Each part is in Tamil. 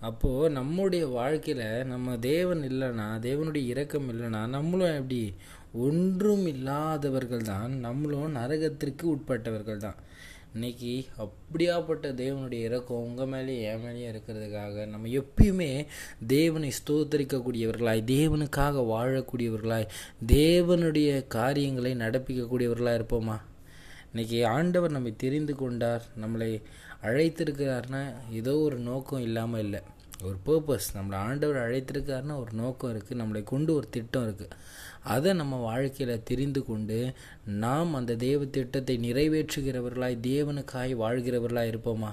அப்போது நம்முடைய வாழ்க்கையில் நம்ம தேவன் இல்லைன்னா தேவனுடைய இரக்கம் இல்லைன்னா நம்மளும் எப்படி? ஒன்றும் இல்லாதவர்கள் தான் நம்மளும் நரகத்திற்கு உட்பட்டவர்கள் தான். இன்னைக்கு அப்படியாப்பட்ட தேவனுடைய இறக்கம் உங்கள் மேலேயும் என் மேலேயும் இருக்கிறதுக்காக நம்ம எப்பயுமே தேவனை ஸ்தோத்தரிக்கக்கூடியவர்களாய் தேவனுக்காக வாழக்கூடியவர்களாய் தேவனுடைய காரியங்களை நடப்பிக்கக்கூடியவர்களாக இருப்போமா? இன்னைக்கு ஆண்டவர் நம்மை தெரிந்து கொண்டார் நம்மளை அழைத்திருக்கிறார்னா ஏதோ ஒரு நோக்கம் இல்லாமல் இல்லை. ஒரு பர்பஸ் நம்மளை ஆண்டவர் அழைத்திருக்காருன்னா ஒரு நோக்கம் இருக்குது நம்மளை கொண்டு ஒரு திட்டம் இருக்குது அதை நம்ம வாழ்க்கையில் தெரிந்து கொண்டு நாம் அந்த தேவ திட்டத்தை நிறைவேற்றுகிறவர்களாய் தேவனுக்காய் வாழ்கிறவர்களாக இருப்போமா?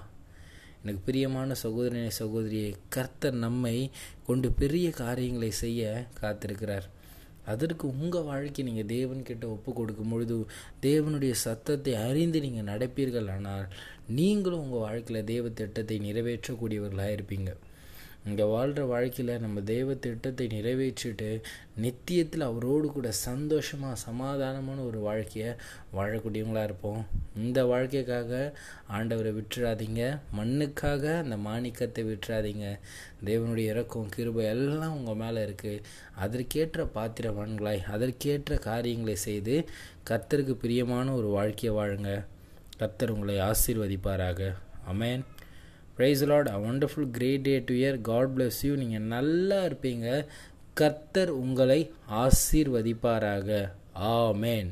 எனக்கு பிரியமான சகோதரனை சகோதரியை கர்த்தர் நம்மை கொண்டு பெரிய காரியங்களை செய்ய காத்திருக்கிறார். அதற்கு உங்கள் வாழ்க்கை நீங்கள் தேவன்கிட்ட ஒப்பு கொடுக்கும் பொழுது தேவனுடைய சத்தத்தை அறிந்து நீங்கள் நடப்பீர்கள். ஆனால் நீங்களும் உங்கள் வாழ்க்கையில் தேவ திட்டத்தை நிறைவேற்றக்கூடியவர்களாக இருப்பீங்க இங்கே வாழ்கிற வாழ்க்கையில் நம்ம தெய்வ திட்டத்தை நிறைவேற்றிட்டு நித்தியத்தில் அவரோடு கூட சந்தோஷமாக சமாதானமான ஒரு வாழ்க்கையை வாழக்கூடியவங்களாக இருப்போம். இந்த வாழ்க்கைக்காக ஆண்டவரை விட்டுறாதீங்க. மண்ணுக்காக அந்த மாணிக்கத்தை விட்டுறாதீங்க. தேவனுடைய இறக்கம் கிருபை எல்லாம் உங்கள் மேலே இருக்குது அதற்கேற்ற பாத்திரவான்களாய் அதற்கேற்ற காரியங்களை செய்து கர்த்தருக்கு பிரியமான ஒரு வாழ்க்கையை வாழுங்க. கர்த்தர் உங்களை ஆசீர்வதிப்பாராக. Amen praise Lord a wonderful great day to year God bless you நீங்கள் நல்லா இருப்பீங்க. கர்த்தர் உங்களை ஆசீர்வதிப்பாராக. ஆமேன்